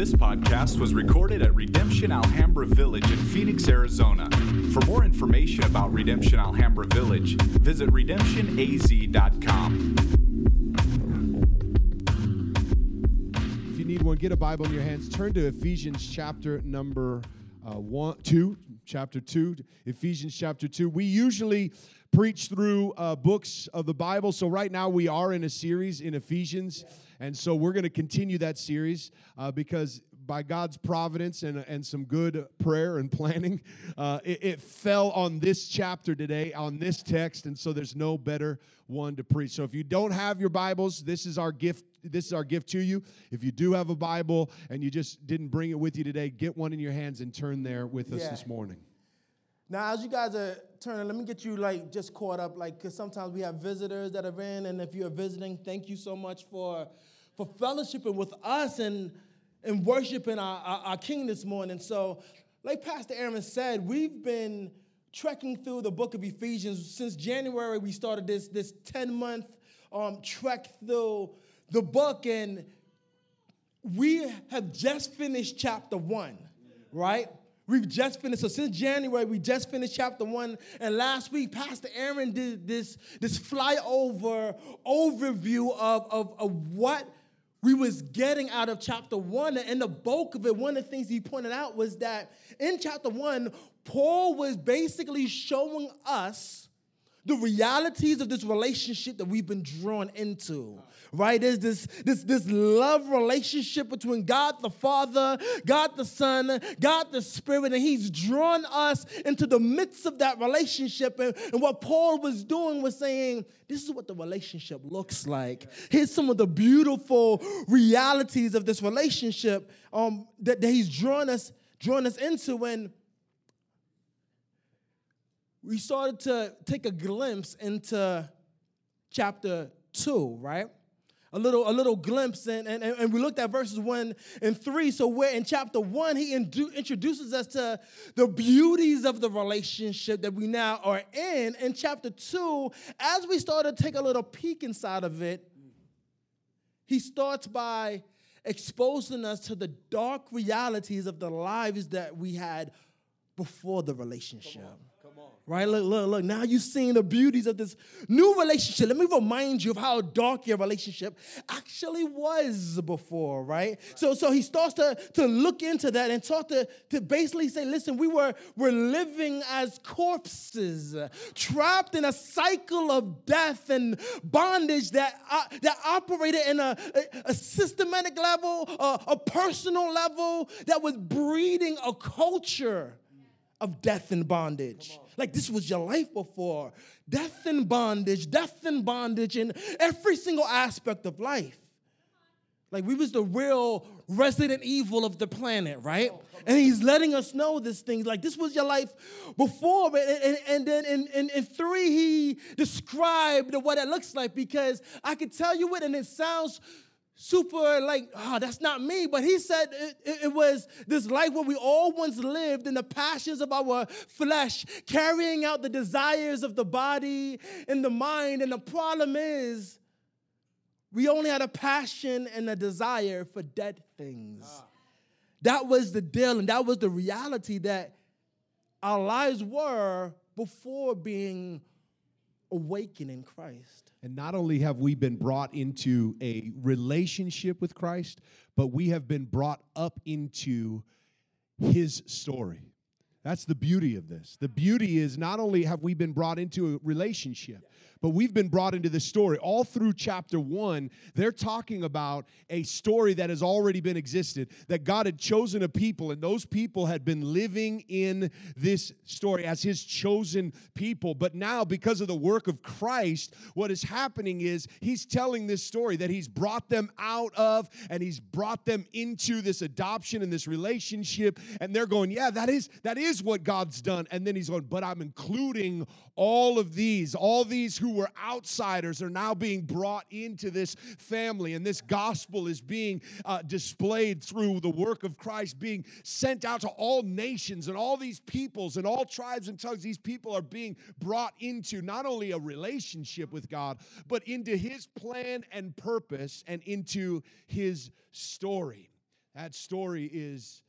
This podcast was recorded at Redemption Alhambra Village in Phoenix, Arizona. For more information about Redemption Alhambra Village, visit redemptionaz.com. If you need one, get a Bible in your hands. Turn to Ephesians chapter number uh, one, two, chapter two. Ephesians chapter two. We usually preach through uh, books of the Bible. So right now we are in a series in Ephesians, and so we're going to continue that series uh, because by God's providence and, and some good prayer and planning, uh, it, it, fell on this chapter today, on this text, and so there's no better one to preach. So if you don't have your Bibles, this is our gift. This is our gift to you. If you do have a Bible and you just didn't bring it with you today, get one in your hands and turn there with us Yeah. this morning. Now, as you guys are turning, let me get you like just caught up, like because sometimes we have visitors that are in, and if you're visiting, thank you so much for for fellowshipping with us and and worshiping our, our, our King this morning. So, like Pastor Aaron said, we've been trekking through the book of Ephesians since January. We started this this ten month um, trek through the book, and we have just finished chapter one, right? We've just finished. So since January, we just finished chapter one. And last week, Pastor Aaron did this, this flyover overview of, of, of what we was getting out of chapter one. And the bulk of it, one of the things he pointed out was that in chapter one, Paul was basically showing us the realities of this relationship that we've been drawn into right? There's this this this love relationship between god the father god the son god the spirit and he's drawn us into the midst of that relationship. And, and what paul was doing was saying this is what the relationship looks like. Here's some of the beautiful realities of this relationship um, that, that he's drawn us drawn us into. When we started to take a glimpse into chapter two, right? A little, a little glimpse, and, and, and we looked at verses one and three. So, where in chapter one, he introduces us to the beauties of the relationship that we now are in. In chapter two, as we start to take a little peek inside of it, he starts by exposing us to the dark realities of the lives that we had before the relationship. Right? Look, look, look. Now you've seen the beauties of this new relationship. Let me remind you of how dark your relationship actually was before, right? So, so he starts to, to look into that and start to, to basically say, listen, we were, were living as corpses, trapped in a cycle of death and bondage that, uh, that operated in a, a, a systematic level, a personal level, that was breeding a culture of death and bondage. Like this was your life before. Death and bondage, death and bondage in every single aspect of life. Like we was the real resident evil of the planet, right? And he's letting us know this thing. Like this was your life before, and, and, and then in, in, in three, he described what it looks like because I could tell you it and it sounds super like, oh, that's not me. But he said it, it, it was this life where we all once lived in the passions of our flesh, carrying out the desires of the body and the mind. And the problem is, we only had a passion and a desire for dead things. Ah. That was the deal, and that was the reality that our lives were before being awakened in Christ. And not only have we been brought into a relationship with Christ, but we have been brought up into his story. That's the beauty of this. The beauty is not only have we been brought into a relationship, but we've been brought into this story. All through chapter one, they're talking about a story that has already been existed, that God had chosen a people, and those people had been living in this story as his chosen people. But now, because of the work of Christ, what is happening is he's telling this story that he's brought them out of and he's brought them into this adoption and this relationship. And they're going, Yeah, that is that is what God's done. And then he's going, But I'm including all of these, all these who were outsiders are now being brought into this family, and this gospel is being uh, displayed through the work of Christ, being sent out to all nations and all these peoples and all tribes and tongues. These people are being brought into not only a relationship with God, but into His plan and purpose and into His story. That story is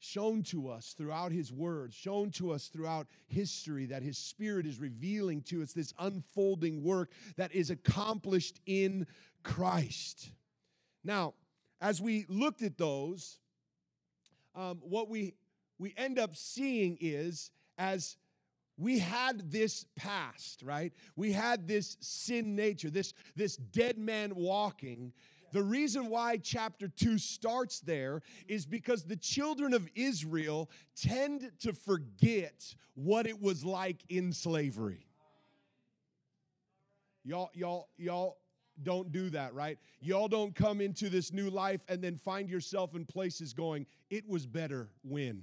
shown to us throughout his word, shown to us throughout history, that his spirit is revealing to us this unfolding work that is accomplished in Christ. Now, as we looked at those, um, what we we end up seeing is as we had this past right we had this sin nature this this dead man walking the reason why chapter 2 starts there is because the children of Israel tend to forget what it was like in slavery. Y'all, y'all, y'all don't do that, right? Y'all don't come into this new life and then find yourself in places going, it was better when.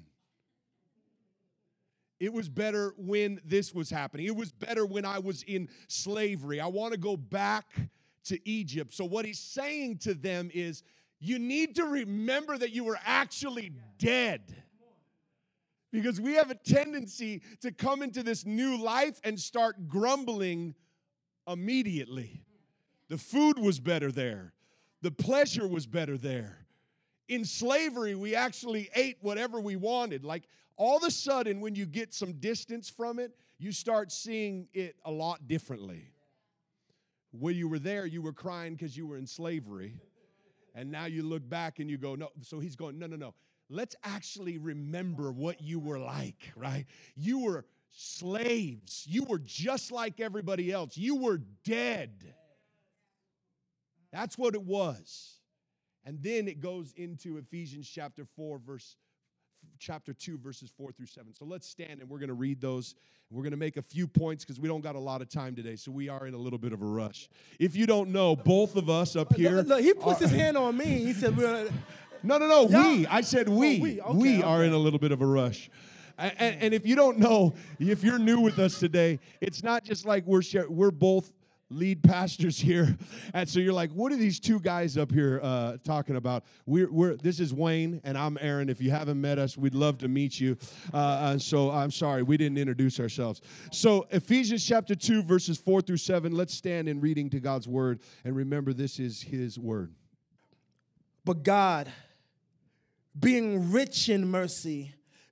It was better when this was happening. It was better when I was in slavery. I want to go back to Egypt. So, what he's saying to them is, you need to remember that you were actually dead. Because we have a tendency to come into this new life and start grumbling immediately. The food was better there, the pleasure was better there. In slavery, we actually ate whatever we wanted. Like all of a sudden, when you get some distance from it, you start seeing it a lot differently. When you were there, you were crying because you were in slavery. And now you look back and you go, no. So he's going, no, no, no. Let's actually remember what you were like, right? You were slaves. You were just like everybody else. You were dead. That's what it was. And then it goes into Ephesians chapter 4, verse chapter 2, verses 4 through 7. So let's stand and we're going to read those. We're going to make a few points because we don't got a lot of time today. So we are in a little bit of a rush. If you don't know, both of us up here. Look, look, he puts are, his hand on me. He said, We're No, no, no. Yeah. We. I said we. Oh, we, okay, we okay. are in a little bit of a rush. And, and, if you don't know, if you're new with us today, it's not just like we're share, we're both lead pastors here. And so you're like, what are these two guys up here uh, talking about? We're, we're, this is Wayne and I'm Aaron. If you haven't met us, we'd love to meet you. Uh, and so I'm sorry, we didn't introduce ourselves. So Ephesians chapter 2, verses 4 through 7, let's stand in reading to God's word. And remember, this is his word. But God, being rich in mercy,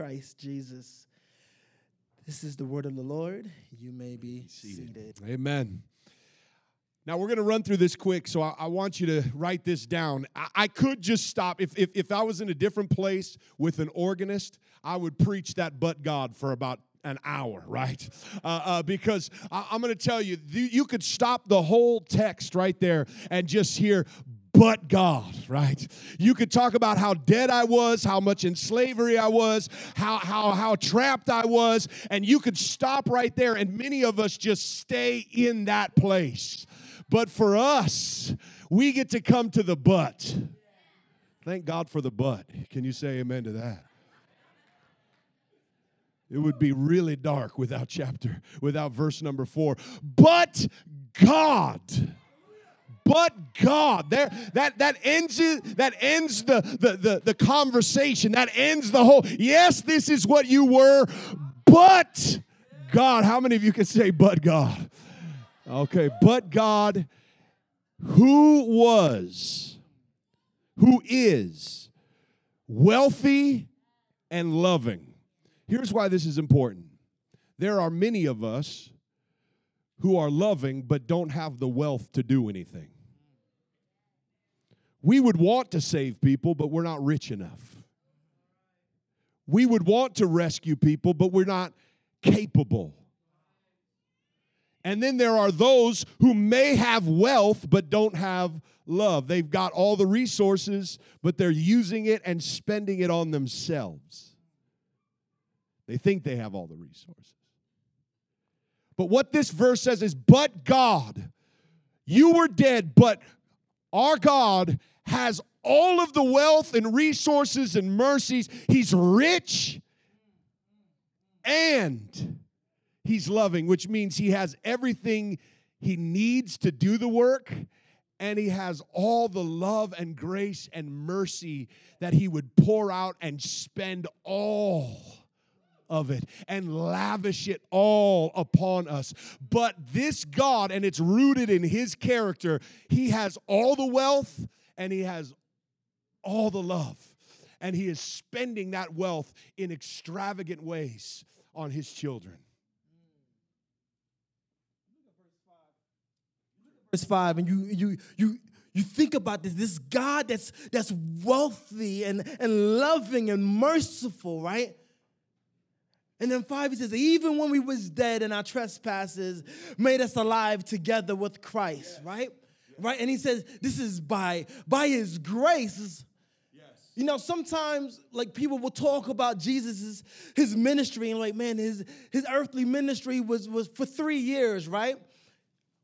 Christ Jesus. This is the word of the Lord. You may be seated. seated. Amen. Now we're going to run through this quick, so I, I want you to write this down. I, I, could just stop. If, if, if I was in a different place with an organist, I would preach that but God for about an hour, right? Uh, uh, because I, am going to tell you, you could stop the whole text right there and just hear but God, right? You could talk about how dead I was, how much in slavery I was, how, how, how trapped I was, and you could stop right there, and many of us just stay in that place. But for us, we get to come to the but. Thank God for the but. Can you say amen to that? It would be really dark without chapter, without verse number four. But God but God. There, that that ends that ends the, the the the conversation. That ends the whole. Yes, this is what you were, but God. How many of you can say but God? Okay, but God, who was, who is wealthy and loving. Here's why this is important. There are many of us who are loving but don't have the wealth to do anything. We would want to save people, but we're not rich enough. We would want to rescue people, but we're not capable. And then there are those who may have wealth but don't have love. They've got all the resources, but they're using it and spending it on themselves. They think they have all the resources. But what this verse says is, but God, you were dead, but our God has all of the wealth and resources and mercies. He's rich and he's loving, which means he has everything he needs to do the work and he has all the love and grace and mercy that he would pour out and spend all of it and lavish it all upon us. But this God, and it's rooted in his character, he has all the wealth and he has all the love. And he is spending that wealth in extravagant ways on his children. verse 5 and you you you you think about this this god that's that's wealthy and and loving and merciful right and then five, he says, even when we was dead in our trespasses, made us alive together with Christ, yes. right? Yes. Right? And he says, this is by by his grace. Yes. You know, sometimes like people will talk about Jesus' his ministry and like, man, his his earthly ministry was was for three years, right?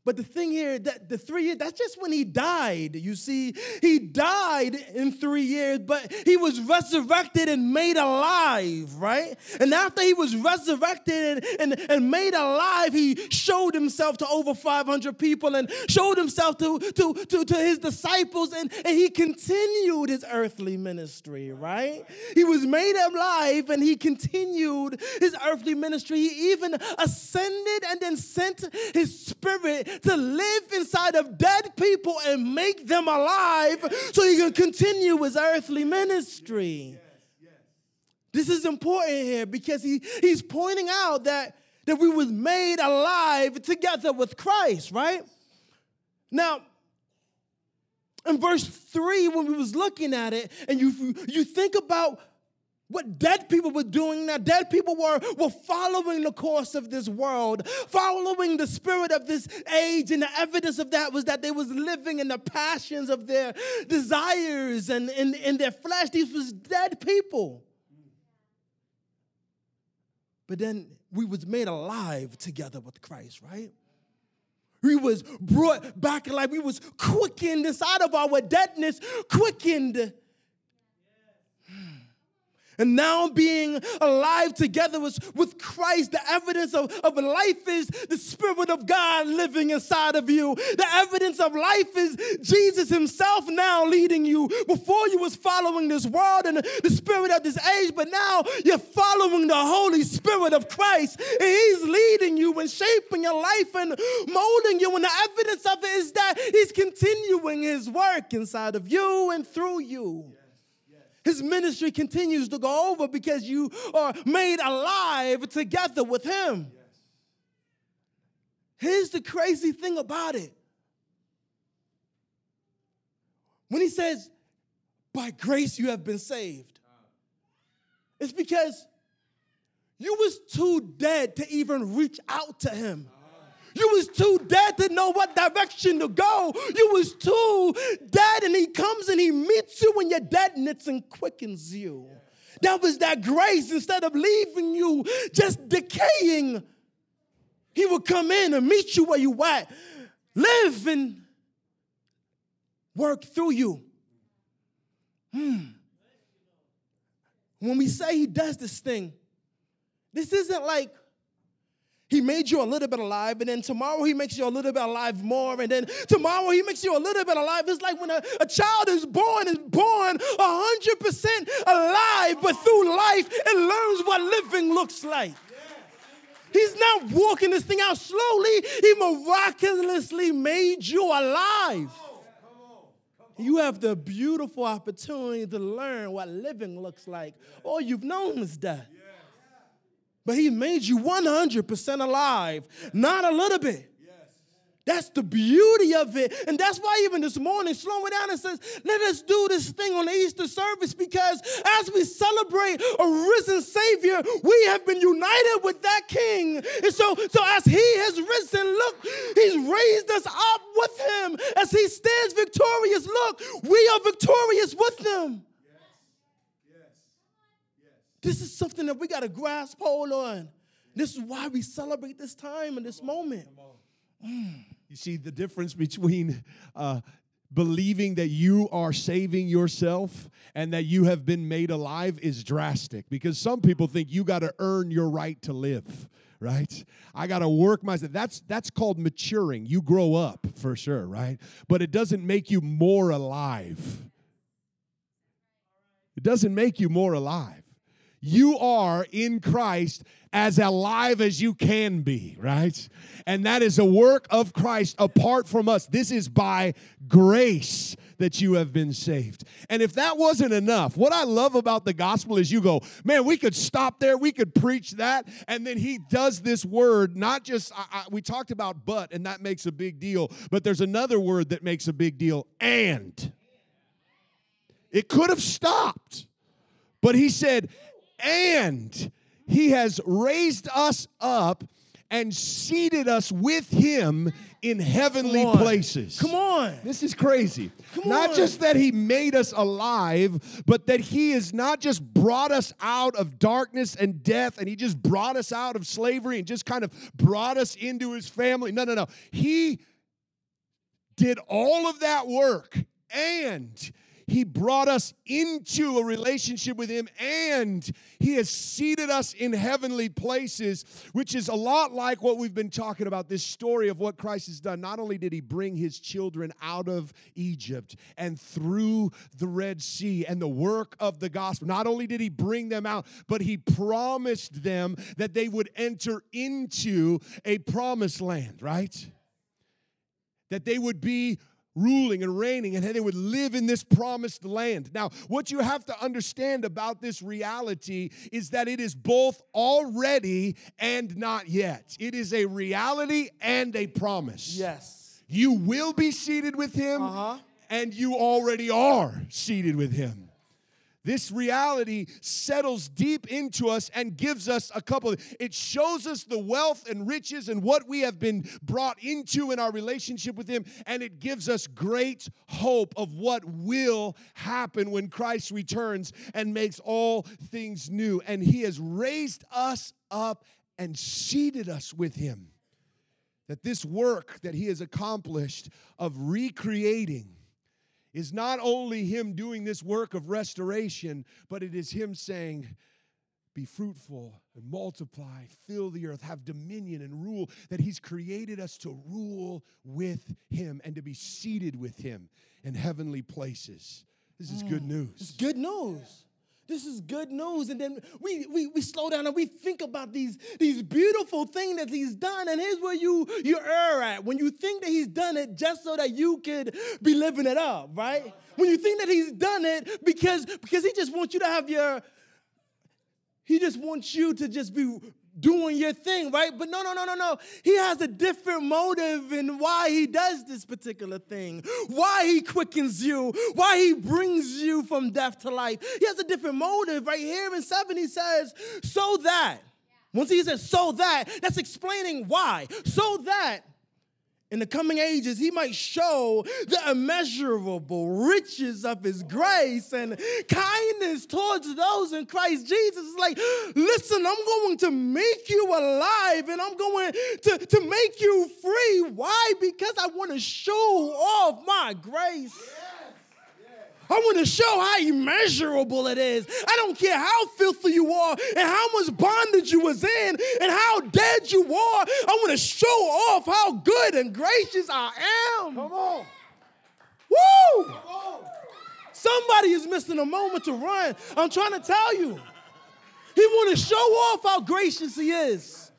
But the thing here, that the three years, that's just when he died. You see, he died in three years, but he was resurrected and made alive, right? And after he was resurrected and, and, and made alive, he showed himself to over 500 people and showed himself to, to, to, to his disciples, and, and he continued his earthly ministry, right? He was made alive and he continued his earthly ministry. He even ascended and then sent his spirit to live inside of dead people and make them alive so he can continue his earthly ministry. This is important here because he, he's pointing out that, that we was made alive together with Christ, right? Now, in verse 3, when we was looking at it, and you, you think about what dead people were doing now, dead people were, were following the course of this world, following the spirit of this age, and the evidence of that was that they was living in the passions of their desires and in, in their flesh. These was dead people. But then we was made alive together with Christ, right? We was brought back alive. We was quickened inside of our deadness, quickened and now being alive together with, Christ, the evidence of, of life is the Spirit of God living inside of you. The evidence of life is Jesus Himself now leading you. Before you was following this world and the, the spirit of this age, but now you're following the Holy Spirit of Christ. And He's leading you and shaping your life and molding you. And the evidence of it is that He's continuing His work inside of you and through you. His ministry continues to go over because you are made alive together with Him. Here's the crazy thing about it. When He says, by grace you have been saved, it's because you was too dead to even reach out to Him. You was too dead to know what direction to go. You was too dead, and he comes and he meets you when you're deadness and quickens you. That was that grace. Instead of leaving you just decaying, he would come in and meet you where you at, live and work through you. Hmm. When we say he does this thing, this isn't like he made you a little bit alive, and then tomorrow he makes you a little bit alive more, and then tomorrow he makes you a little bit alive. It's like when a, a child is born, is born 100% alive, but through life it learns what living looks like. He's not walking this thing out slowly, he miraculously made you alive. You have the beautiful opportunity to learn what living looks like. All you've known is death. But he made you 100% alive, not a little bit. That's the beauty of it. And that's why even this morning, slowing down and says, let us do this thing on the Easter service because as we celebrate a risen Savior, we have been united with that King. And so, so as He has risen, look, He's raised us up with Him. As He stands victorious, look, we are victorious with Him. This is something that we got to grasp hold on. This is why we celebrate this time and this moment. Mm. You see the difference between uh, believing that you are saving yourself and that you have been made alive is drastic because some people think you got to earn your right to live right i got to work myself that's that's called maturing you grow up for sure right but it doesn't make you more alive it doesn't make you more alive you are in Christ as alive as you can be, right? And that is a work of Christ apart from us. This is by grace that you have been saved. And if that wasn't enough, what I love about the gospel is you go, man, we could stop there, we could preach that. And then he does this word, not just, I, I, we talked about but, and that makes a big deal, but there's another word that makes a big deal and. It could have stopped, but he said, and he has raised us up and seated us with him in heavenly Come places. Come on. This is crazy. Come not on. just that he made us alive, but that he has not just brought us out of darkness and death and he just brought us out of slavery and just kind of brought us into his family. No, no, no. He did all of that work and he brought us into a relationship with him and he has seated us in heavenly places which is a lot like what we've been talking about this story of what christ has done. Not only did he bring his children out of egypt and through the red sea and the work of the gospel not only did he bring them out but he promised them that they would enter into a promised land right? That they would be ruling and reigning and they would live in this promised land. Now, what you have to understand about this reality is that it is both already and not yet. It is a reality and a promise. Yes. You will be seated with him Uh-huh. and you already are seated with him. This reality settles deep into us and gives us a couple. It shows us the wealth and riches and what we have been brought into in our relationship with Him, and it gives us great hope of what will happen when Christ returns and makes all things new. And He has raised us up and seated us with Him. That this work that He has accomplished of recreating is not only him doing this work of restoration, but it is him saying, Be fruitful and multiply, fill the earth, have dominion and rule. That he's created us to rule with him and to be seated with him in heavenly places. This is good mm. news. It's good news. This is good news. And then we, we, we slow down and we think about these, these beautiful things that he's done. And here's where you, you err at. When you think that he's done it just so that you could be living it up, right? When you think that he's done it because, because he just wants you to have your, he just wants you to just be doing your thing, right? But no, no, no, no, no. He has a different motive in why he does this particular thing, why he quickens you, why he brings you from death to life. He has a different motive right here in 7. He says, so that. Once he says, so that, that's explaining why. So that in the coming ages, he might show the immeasurable riches of his grace and kindness towards those in Christ Jesus. It's like, listen, I'm going to make you alive and I'm going to, to make you free. Why? Because I want to show off my grace. I want to show how immeasurable it is. I don't care how filthy you are and how much bondage you was in and how dead you are. I want to show off how good and gracious I am. Come on. Woo! Somebody is missing a moment to run. I'm trying to tell you. He want to show off how gracious he is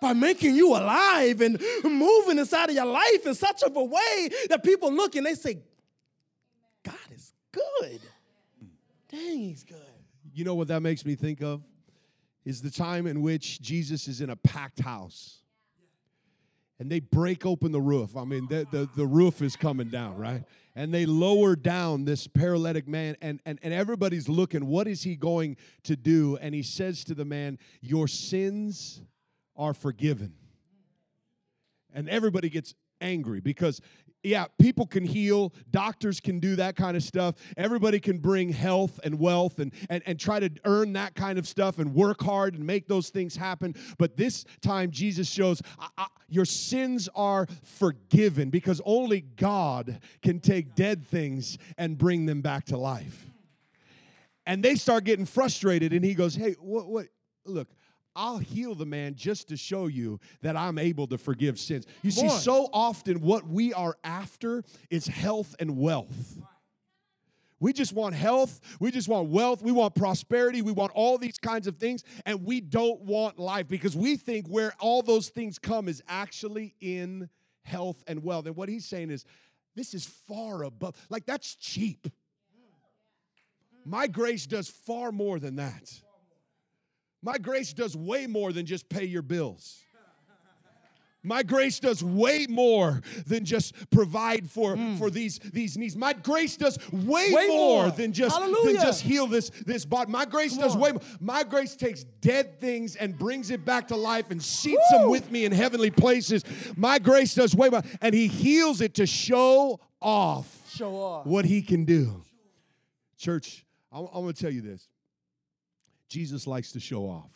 by making you alive and moving inside of your life in such of a way that people look and they say, good. Dang, he's good. You know what that makes me think of? Is the time in which Jesus is in a packed house. And they break open the roof. I mean, the, the, the roof is coming down, right? And they lower down this paralytic man, and, and, and everybody's looking, what is he going to do? And he says to the man, Your sins are forgiven. And everybody gets angry because yeah, people can heal, doctors can do that kind of stuff. Everybody can bring health and wealth and, and, and try to earn that kind of stuff and work hard and make those things happen. But this time, Jesus shows I, I, your sins are forgiven because only God can take dead things and bring them back to life. And they start getting frustrated, and he goes, Hey, what, what? Look, I'll heal the man just to show you that I'm able to forgive sins. You see, on. so often what we are after is health and wealth. We just want health. We just want wealth. We want prosperity. We want all these kinds of things. And we don't want life because we think where all those things come is actually in health and wealth. And what he's saying is, this is far above, like, that's cheap. My grace does far more than that. My grace does way more than just pay your bills. My grace does way more than just provide for, mm. for these, these needs. My grace does way. Way more, more. than just than just heal this, this body. My grace does on. way more. My grace takes dead things and brings it back to life and seats them with me in heavenly places. My grace does way more. And he heals it to show off Show off. what he can do. Church, I'm, I'm to tell you this. Jesus likes to show off.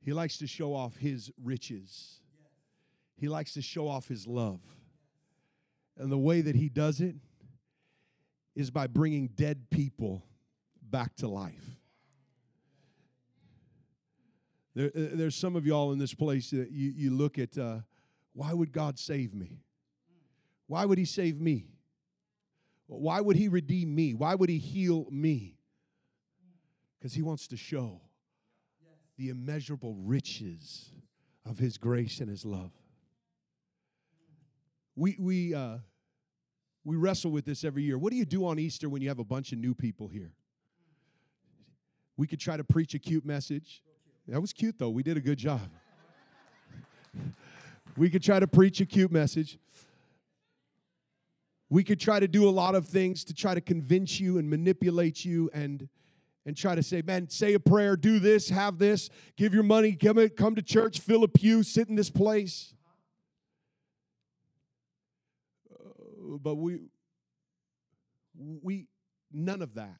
He likes to show off his riches. He likes to show off his love. And the way that he does it is by bringing dead people back to life. There, uh, there's some of y'all in this place that you, you look at uh, why would God save me? Why would he save me? Why would he redeem me? Why would he heal me? Because he wants to show the immeasurable riches of his grace and his love. We, we, uh, we wrestle with this every year. What do you do on Easter when you have a bunch of new people here? We could try to preach a cute message. That was cute, though. We did a good job. we could try to preach a cute message. We could try to do a lot of things to try to convince you and manipulate you and and try to say, man, say a prayer, do this, have this, give your money, come, come to church, fill a pew, sit in this place. Uh, but we, we, none of that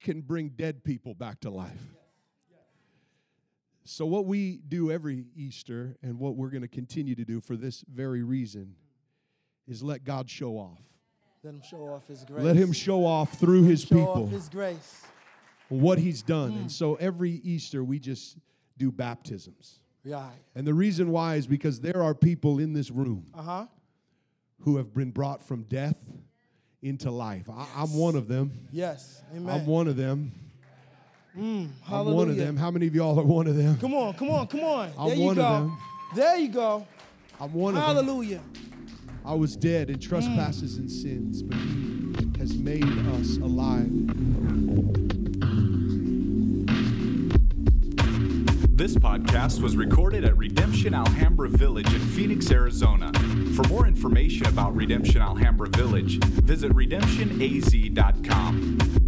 can bring dead people back to life. So, what we do every Easter and what we're going to continue to do for this very reason is let God show off. Let him show off his grace. Let Him show off through His show people off his grace. what He's done. And so, every Easter, we just do baptisms. Right. And the reason why is because there are people in this room Uh huh. who have been brought from death into life. I, I'm one of them. Yes. Amen. I'm one of them. Hallelujah. I'm one of them. How many of y'all are one of them? Come on, come on, come on. I'm there you go. There you go. I'm one of them. Hallelujah. I was dead in trespasses and sins, but He has made us alive. This podcast was recorded at Redemption Alhambra Village in Phoenix, Arizona. For more information about Redemption Alhambra Village, visit redemptionaz.com.